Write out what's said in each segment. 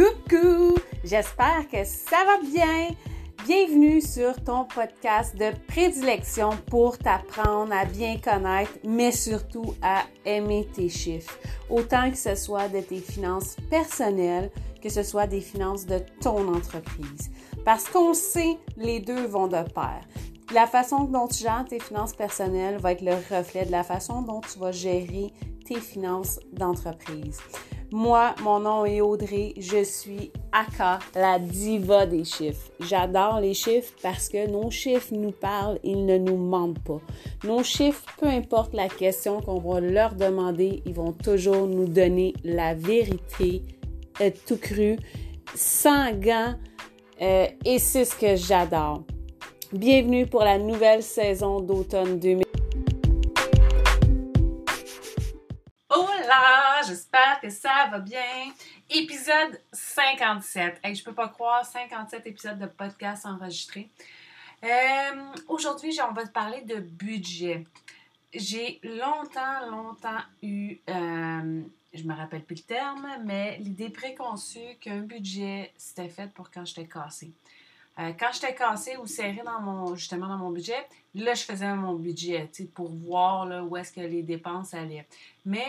Coucou! J'espère que ça va bien. Bienvenue sur ton podcast de prédilection pour t'apprendre à bien connaître, mais surtout à aimer tes chiffres. Autant que ce soit de tes finances personnelles, que ce soit des finances de ton entreprise. Parce qu'on sait, les deux vont de pair. La façon dont tu gères tes finances personnelles va être le reflet de la façon dont tu vas gérer tes finances d'entreprise. Moi, mon nom est Audrey, je suis Aka, la diva des chiffres. J'adore les chiffres parce que nos chiffres nous parlent, ils ne nous mentent pas. Nos chiffres, peu importe la question qu'on va leur demander, ils vont toujours nous donner la vérité euh, tout cru, sans gants, euh, et c'est ce que j'adore. Bienvenue pour la nouvelle saison d'automne 2000. Hola, j'espère que ça va bien. Épisode 57. Hey, je peux pas croire, 57 épisodes de podcast enregistrés. Euh, Aujourd'hui, on va te parler de budget. J'ai longtemps, longtemps eu, euh, je me rappelle plus le terme, mais l'idée préconçue qu'un budget, c'était fait pour quand j'étais cassée. Euh, quand j'étais cassée ou serrée dans mon, justement dans mon budget, là, je faisais mon budget pour voir là, où est-ce que les dépenses allaient. Mais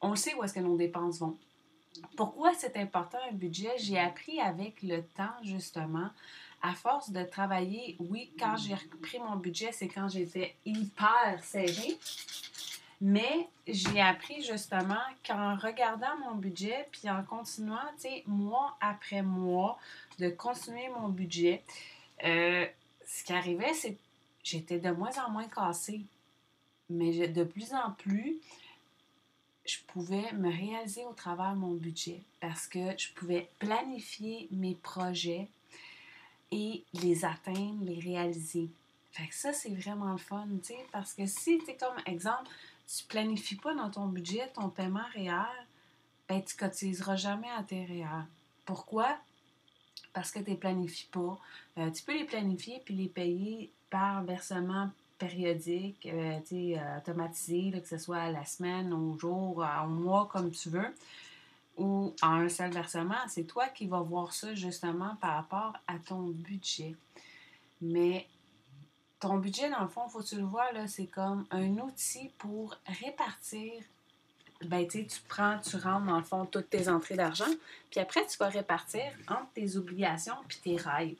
on sait où est-ce que nos dépenses vont. Pourquoi c'est important un budget? J'ai appris avec le temps, justement, à force de travailler, oui, quand j'ai repris mon budget, c'est quand j'étais hyper serrée. Mais j'ai appris justement qu'en regardant mon budget, puis en continuant, tu sais, mois après mois, de continuer mon budget, euh, ce qui arrivait, c'est que j'étais de moins en moins cassée. Mais de plus en plus, je pouvais me réaliser au travers de mon budget parce que je pouvais planifier mes projets et les atteindre, les réaliser. Fait que ça, c'est vraiment le fun, tu sais, parce que si, tu comme exemple, tu planifies pas dans ton budget ton paiement réel, ben tu cotiseras jamais à tes réels. Pourquoi? Parce que tu ne planifies pas. Euh, tu peux les planifier puis les payer par versement périodique, euh, euh, automatisé, que ce soit à la semaine, au jour, au mois, comme tu veux, ou à un seul versement. C'est toi qui vas voir ça justement par rapport à ton budget. Mais ton budget, dans le fond, faut que tu le vois, c'est comme un outil pour répartir. Ben, tu prends, tu rentres dans le fond toutes tes entrées d'argent, puis après, tu vas répartir entre tes obligations puis tes rêves.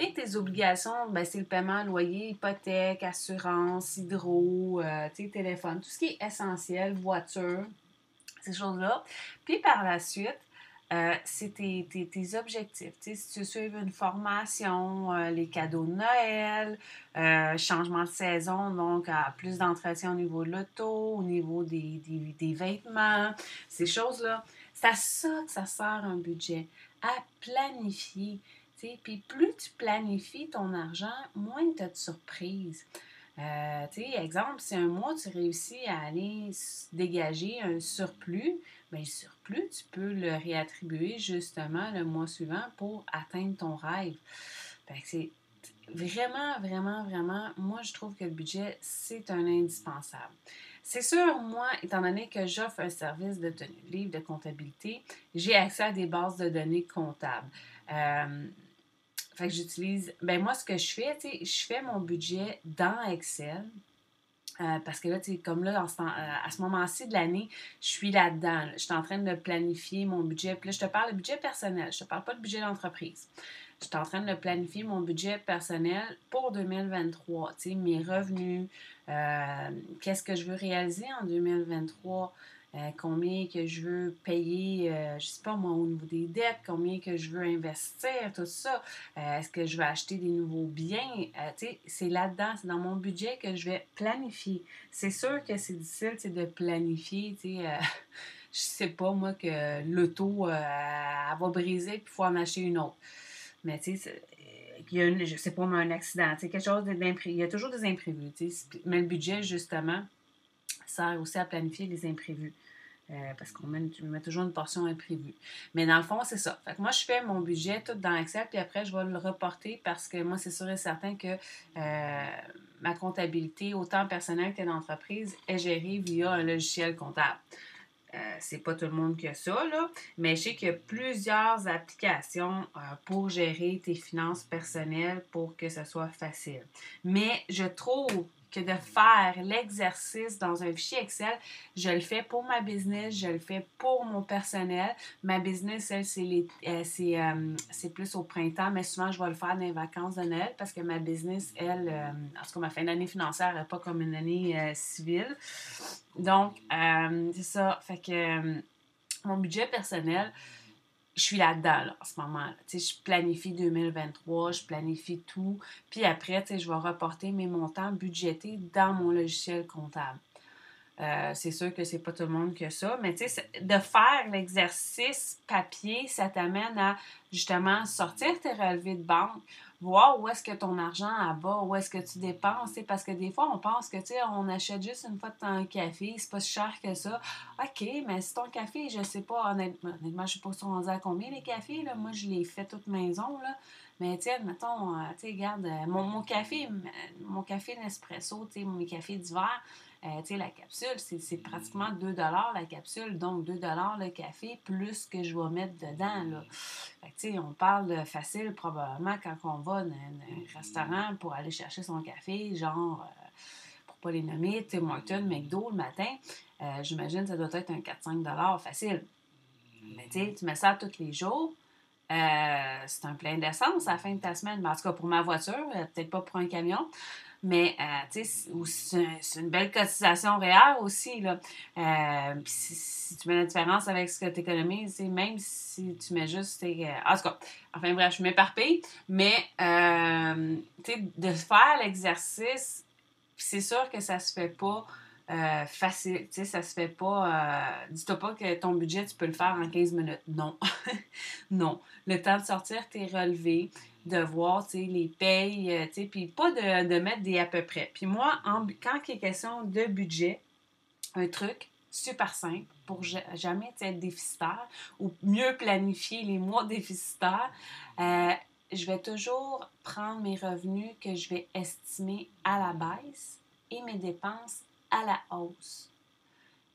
Tu sais, tes obligations, ben, c'est le paiement, loyer, hypothèque, assurance, hydro, euh, téléphone, tout ce qui est essentiel, voiture, ces choses-là. Puis par la suite, euh, c'est tes, objectifs. si tu suives une formation, euh, les cadeaux de Noël, euh, changement de saison, donc plus d'entretien au niveau de l'auto, au niveau des, des, vêtements, ces choses-là. C'est à ça que ça sert un budget, à planifier. Puis plus tu planifies ton argent, moins tu as de surprises. Euh, exemple, si un mois tu réussis à aller dégager un surplus, bien, le surplus, tu peux le réattribuer justement le mois suivant pour atteindre ton rêve. c'est vraiment, vraiment, vraiment, moi, je trouve que le budget, c'est un indispensable. C'est sûr, moi, étant donné que j'offre un service de tenue de livre de comptabilité, j'ai accès à des bases de données comptables. Euh, fait que j'utilise. Ben moi, ce que je fais, tu sais, je fais mon budget dans Excel. Euh, parce que là, tu comme là, euh, à ce moment-ci de l'année, je suis là-dedans. Je suis en train de planifier mon budget. Puis là, je te parle de budget personnel. Je te parle pas de budget d'entreprise. Je suis en train de planifier mon budget personnel pour 2023. Tu sais, mes revenus, euh, qu'est-ce que je veux réaliser en 2023. Euh, combien que je veux payer, euh, je sais pas moi, au niveau des dettes, combien que je veux investir, tout ça. Euh, est-ce que je vais acheter des nouveaux biens? sais, c'est là-dedans, c'est dans mon budget que je vais planifier. C'est sûr que c'est difficile de planifier, tu sais. je sais pas, moi, que l'auto, elle va briser, puis il faut en acheter une autre. Mais tu sais, il y a, je sais pas, un accident, tu sais, quelque chose d'imprévu. Il y a toujours des imprévus. Mais le budget, justement, sert aussi à planifier les imprévus. Euh, parce qu'on met, toujours une portion imprévue. Mais dans le fond, c'est ça. Fait que moi, je fais mon budget tout dans Excel, puis après, je vais le reporter parce que moi, c'est sûr et certain que euh, ma comptabilité, autant personnelle que d'entreprise, est gérée via un logiciel comptable. euh, c'est pas tout le monde qui a ça, là, mais je sais qu'il y a plusieurs applications pour gérer tes finances personnelles pour que ce soit facile. Mais je trouve que de faire l'exercice dans un fichier Excel, je le fais pour ma business, je le fais pour mon personnel. Ma business, elle, c'est, euh, c'est, plus au printemps, mais souvent, je vais le faire dans les vacances de Noël parce que ma business, elle, en tout cas, ma fin d'année financière n'est pas comme une année civile. Donc, euh, c'est ça. Fait que euh, mon budget personnel, je suis là-dedans en ce moment. Je planifie 2023, je planifie tout. Puis après, je vais reporter mes montants budgétés dans mon logiciel comptable. Euh, c'est sûr que c'est pas tout le monde qui a ça, mais tu sais, de faire l'exercice papier, ça t'amène à justement sortir tes relevés de banque, voir où est-ce que ton argent va, où est-ce que tu dépenses, parce que des fois, on pense que, on achète juste une fois de temps un café, c'est pas si cher que ça. OK, mais si ton café, je sais pas, honnêtement, honnêtement je sais pas on à combien les cafés, là. Moi, je les fais toute maison. Mais tiens, mettons, euh, tu sais, regarde, euh, mon, mon, café, mon café Nespresso, mes cafés d'hiver, euh, la capsule, c'est pratiquement 2 la capsule, donc 2 le café, plus que je vais mettre dedans. Là. sais, on parle facile probablement quand on va dans un restaurant pour aller chercher son café, genre, euh, pour pas les nommer, Tim Martin, McDo le matin. Euh, j'imagine que ça doit être un 4-5 facile. Mais tu sais, tu mets ça tous les jours. c'est un plein d'essence à la fin de ta semaine. Mais en tout cas, pour ma voiture, peut-être pas pour un camion. Mais, euh, c'est une belle cotisation réelle aussi. Là. Euh, si, tu mets la différence avec ce que tu économises, même si tu mets juste. Euh, en tout cas, enfin bref, je m'éparpille. Mais, sais, de faire l'exercice, c'est sûr que ça se fait pas. Facile. Tu sais, ça se fait pas. Dis-toi pas que ton budget, tu peux le faire en 15 minutes. Non. non. Le temps de sortir tes relevés, de voir les payes, euh, puis pas de, mettre des à peu près. Puis moi, quand il est question de budget, un truc super simple pour jamais être déficitaire ou mieux planifier les mois déficitaires, euh, je vais toujours prendre mes revenus que je vais estimer à la baisse et mes dépenses à la hausse.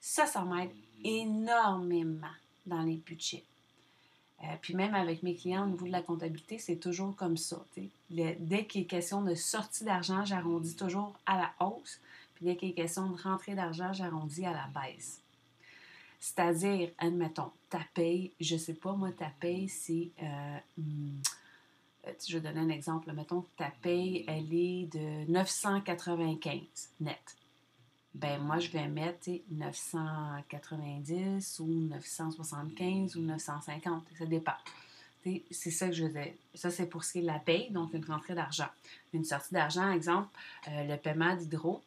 Ça, ça m'aide énormément dans les budgets. Euh, puis même avec mes clients au niveau de la comptabilité, c'est toujours comme ça. dès qu'il est question de sortie d'argent, j'arrondis toujours à la hausse. Puis dès qu'il est question de rentrée d'argent, j'arrondis à la baisse. C'est-à-dire, admettons, ta paye, je sais pas, moi, ta paye, c'est. Euh, hmm, euh, je vais donner un exemple. Mettons que ta paye, elle est de 995 net ben moi, je vais mettre 990 ou 975 ou 950. Ça dépend. C'est ça que je veux Ça, c'est pour ce qui est de la paye, donc une rentrée d'argent. Une sortie d'argent, exemple, euh, le paiement d'hydro.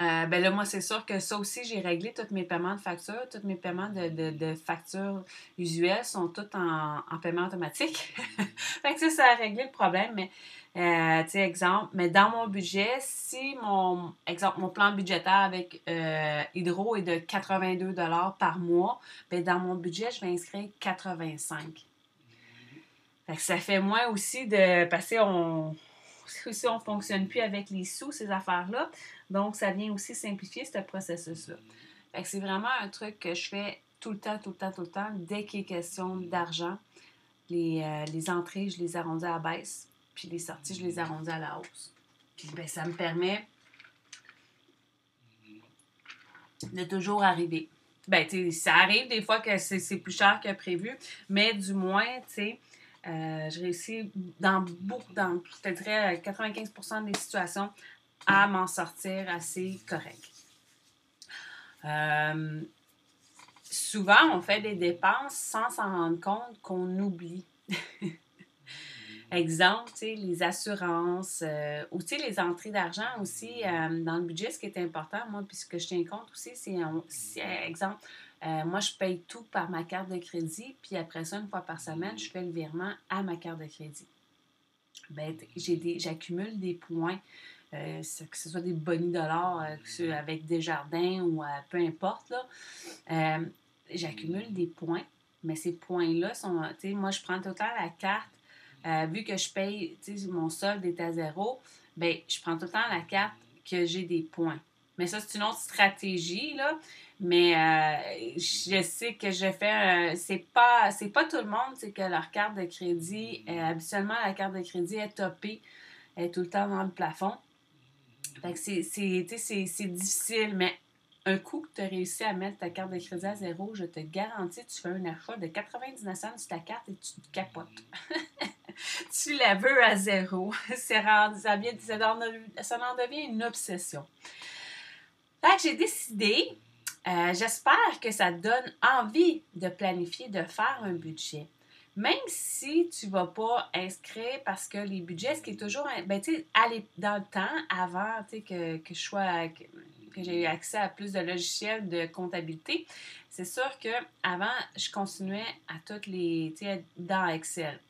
Euh, ben là, moi, c'est sûr que ça aussi, j'ai réglé tous mes paiements de factures. Tous mes paiements de, factures usuelles sont tous en, paiement automatique. fait que ça, ça a réglé le problème. Mais euh, tu sais, exemple, mais dans mon budget, si mon, exemple, mon plan budgétaire avec euh, Hydro est de 82 par mois, bien, dans mon budget, je vais inscrire 85 fait que ça fait moins aussi de. Parce qu'on aussi, on ne fonctionne plus avec les sous, ces affaires-là. Donc, ça vient aussi simplifier ce processus-là. C'est vraiment un truc que je fais tout le temps, tout le temps, tout le temps. Dès qu'il est question d'argent, les, euh, les entrées, je les arrondis à la baisse puis les sorties, je les arrondis à la hausse. Puis ben, ça me permet de toujours arriver. Ben, ça arrive des fois que c'est plus cher que prévu, mais du moins, tu sais, euh, je réussis dans beaucoup, dans, je te dirais, 95% des situations à m'en sortir assez correct. Euh, souvent, on fait des dépenses sans s'en rendre compte qu'on oublie. Exemple, les assurances euh, ou les entrées d'argent aussi euh, dans le budget. Ce qui est important, moi, puisque je tiens compte aussi, c'est, exemple, moi, je paye tout par ma carte de crédit, puis après ça, une fois par semaine, je fais le virement à ma carte de crédit. Ben, j'accumule des points, que ce soit des bonus dollars avec des jardins ou peu importe. J'accumule des points, mais ces points-là sont, tu sais, moi, je prends total la carte euh, vu que je paye, mon solde est à zéro, ben, je prends tout le temps la carte que j'ai des points. Mais ça, c'est une autre stratégie, là. Mais euh, je sais que je fais. c'est pas c'est pas tout le monde, c'est que leur carte de crédit, habituellement, la carte de crédit est topée, est tout le temps dans le plafond. Fait que c'est difficile, mais un coup que tu as réussi à mettre ta carte de crédit à zéro, je te garantis, tu fais un achat de 99 cents sur ta carte et tu te capotes. tu la veux à zéro. ça, ça, en, devient une obsession. Fait que j'ai décidé, euh, j'espère que ça te donne envie de planifier, de faire un budget. Même si tu ne vas pas inscrire parce que les budgets, ce qui est toujours, ben, tu sais, dans le temps, avant, que, que je sois, que j'ai eu accès à plus de logiciels de comptabilité, c'est sûr que avant je continuais à toutes les, tu sais, dans Excel.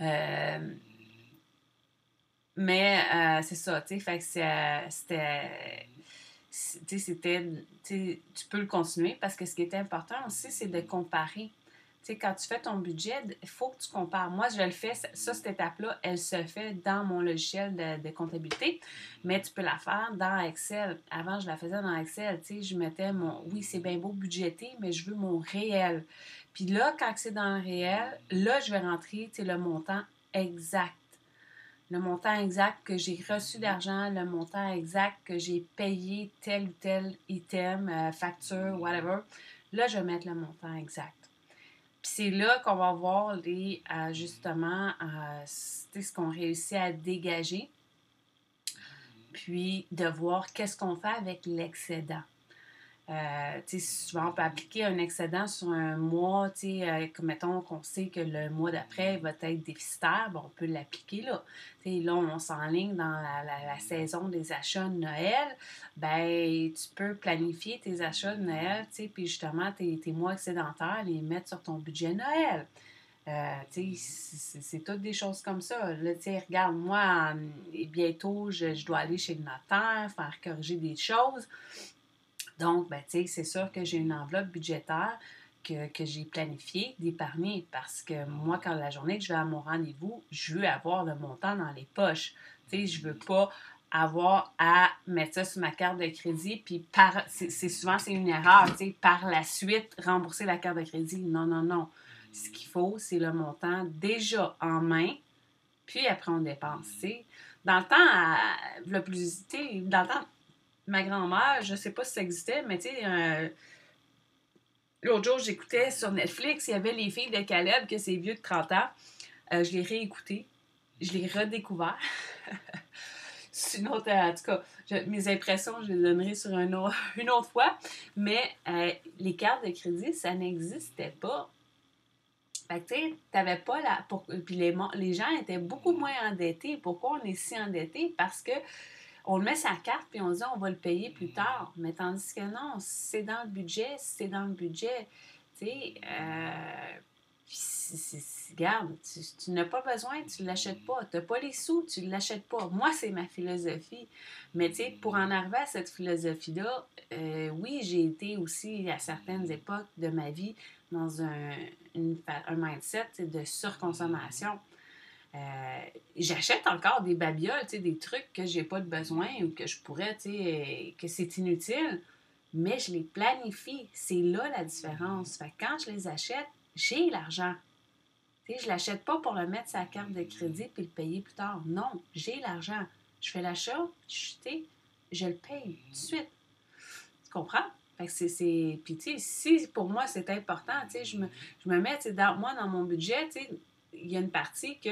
Euh, mais euh, c'est ça, tu sais, c'était. C'était. Tu peux le continuer parce que ce qui est important aussi, c'est de comparer quand tu fais ton budget, il faut que tu compares. Moi, je le fais, ça, cette étape-là, elle se fait dans mon logiciel de, comptabilité, mais tu peux la faire dans Excel. Avant, je la faisais dans Excel, je mettais mon, oui, c'est bien beau budgéter, mais je veux mon réel. Puis là, quand c'est dans le réel, là, je vais rentrer, le montant exact. Le montant exact que j'ai reçu d'argent, le montant exact que j'ai payé tel ou tel item, euh, facture, whatever. Là, je vais mettre le montant exact. Puis c'est là qu'on va voir les, justement, euh, ce qu'on réussit à dégager, puis de voir qu'est-ce qu'on fait avec l'excédent. Euh, souvent, on peut appliquer un excédent sur un mois, euh, mettons qu'on sait que le mois d'après va être déficitaire, on peut l'appliquer là. là, on s'enligne dans la, saison des achats de Noël, ben tu peux planifier tes achats de Noël, puis justement, tes, mois excédentaires, les mettre sur ton budget Noël. Euh, c'est toutes des choses comme ça. Là, regarde, moi, bientôt, je, je, dois aller chez le notaire, faire corriger des choses. Donc, ben, c'est sûr que j'ai une enveloppe budgétaire que, j'ai planifiée d'épargner parce que moi, quand la journée que je vais à mon rendez-vous, je veux avoir le montant dans les poches. Tu sais, je veux pas avoir à mettre ça sur ma carte de crédit, puis par, c'est souvent c'est une erreur, par la suite rembourser la carte de crédit. Non, non, non. Ce qu'il faut, c'est le montant déjà en main, puis après on dépense. Dans le temps, le plus, dans le temps, ma grand-mère, je sais pas si ça existait, mais tu sais, euh, l'autre jour, j'écoutais sur Netflix, il y avait Les filles de Caleb, que c'est vieux de 30 ans. Euh, je l'ai réécouté, je l'ai redécouvert. c'est une autre, en tout cas, mes impressions, je les donnerai sur un autre, une autre fois. Mais euh, les cartes de crédit, ça n'existait pas. Fait que, tu sais, pas la. puis les gens étaient beaucoup moins endettés. Pourquoi on est si endettés? Parce que on le met sa carte puis on dit on va le payer plus tard. Mais tandis que non, c'est dans le budget, c'est dans le budget. Tu sais, euh, regarde, tu, n'as pas besoin, tu ne l'achètes pas. Tu n'as pas les sous, tu ne l'achètes pas. Moi, c'est ma philosophie. Mais tu sais, pour en arriver à cette philosophie-là, euh, oui, j'ai été aussi à certaines époques de ma vie dans un mindset de surconsommation. Euh, j'achète encore des babioles, des trucs que j'ai pas de besoin ou que je pourrais, que c'est inutile, mais je les planifie. C'est là la différence. Quand je les achète, j'ai l'argent. Je je l'achète pas pour le mettre sur la carte de crédit puis le payer plus tard. Non, j'ai l'argent. Je fais l'achat, je le paye tout de suite. Tu comprends? Que c'est. Puis, tu sais, si pour moi c'est important, tu sais, je me, je me mets, dans, moi, dans mon budget, tu sais, il y a une partie que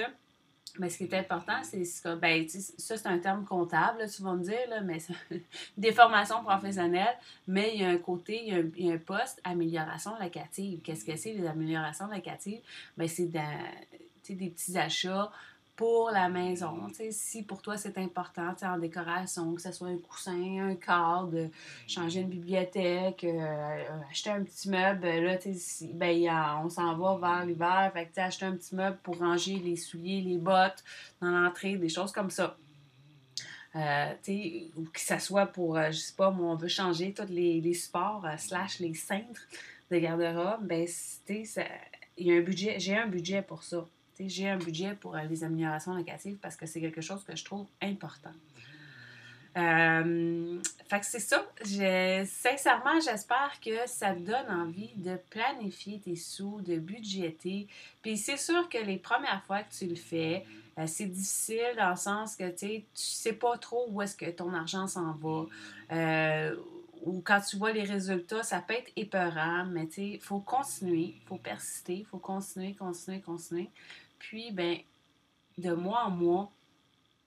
mais ce qui est important, c'est que, ben, ça, c'est un terme comptable, tu vas me dire, là, mais des formations professionnelles, mais il y a un côté, il y a un, poste amélioration locative. Qu'est-ce que c'est, les améliorations locatives? Ben, c'est des petits achats pour la maison. Si pour toi c'est important en décoration, que ce soit un coussin, un cadre, changer une bibliothèque, euh, acheter un petit meuble, là, ben, on s'en va vers l'hiver, fait que acheter un petit meuble pour ranger les souliers, les bottes dans l'entrée, des choses comme ça. Euh, ou que ce soit pour, euh, je sais pas, moi, on veut changer tous les, les supports slash les cintres de garde-robe, ben, il y a un budget, j'ai un budget pour ça j'ai un budget pour euh, les améliorations locatives parce que c'est quelque chose que je trouve important. Euh, fait que c'est ça. Sincèrement, j'espère que ça te donne envie de planifier tes sous, de budgéter. Puis c'est sûr que les premières fois que tu le fais, euh, c'est difficile dans le sens que tu sais pas trop où est-ce que ton argent s'en va. Ou quand tu vois les résultats, ça peut être épeurant, mais tu sais, il faut continuer, il faut persister, il faut continuer, continuer, continuer. Puis, ben, de mois en mois,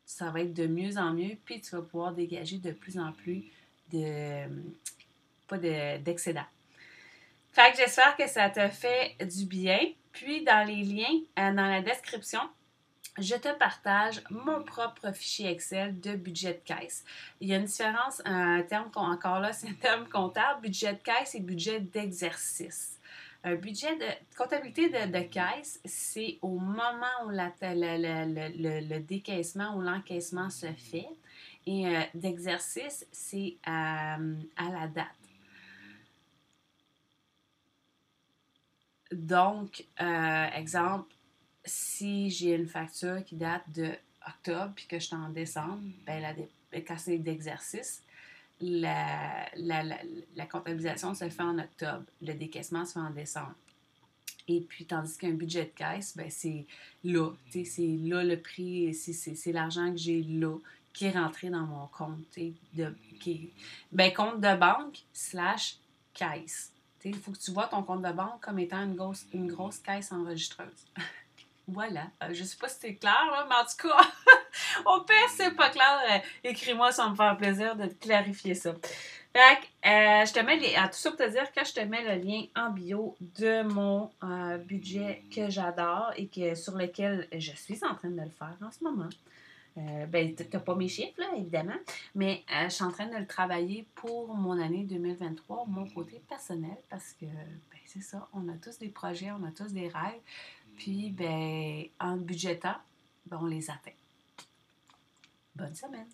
ça va être de mieux en mieux, puis tu vas pouvoir dégager de plus en plus de pas d'excédent. fait que j'espère que ça te fait du bien. Puis dans les liens, euh, dans la description, je te partage mon propre fichier Excel de budget de caisse. Il y a une différence, un terme encore là, c'est un terme comptable, budget de caisse et budget d'exercice. Un budget de comptabilité de, caisse, c'est au moment où la, le, décaissement ou l'encaissement se fait. Et euh, d'exercice, c'est à, à la date. Donc, euh, exemple, si j'ai une facture qui date de octobre puis que je suis en décembre, ben la, quand c'est d'exercice, la, la, comptabilisation se fait en octobre, le décaissement se fait en décembre. Et puis, tandis qu'un budget de caisse, ben, c'est là. C'est là le prix, c'est l'argent que j'ai là qui est rentré dans mon compte. De, ben, compte de banque slash caisse. Il faut que tu vois ton compte de banque comme étant une grosse, une grosse caisse enregistreuse. voilà. Euh, je ne sais pas si c'est clair, mais en tout cas, au pire, c'est pas clair, euh, écris-moi, ça va me faire plaisir de clarifier ça. Fait euh, je te mets les, à tout ça pour te dire que je te mets le lien en bio de mon budget que j'adore et que, sur lequel je suis en train de le faire en ce moment. Euh, ben, tu n'as pas mes chiffres, là, évidemment, mais je suis en train de le travailler pour mon année 2023, mon côté personnel, parce que, ben, c'est ça, on a tous des projets, on a tous des rêves. Puis, ben, en budgétant, ben, on les atteint. Bonne semaine!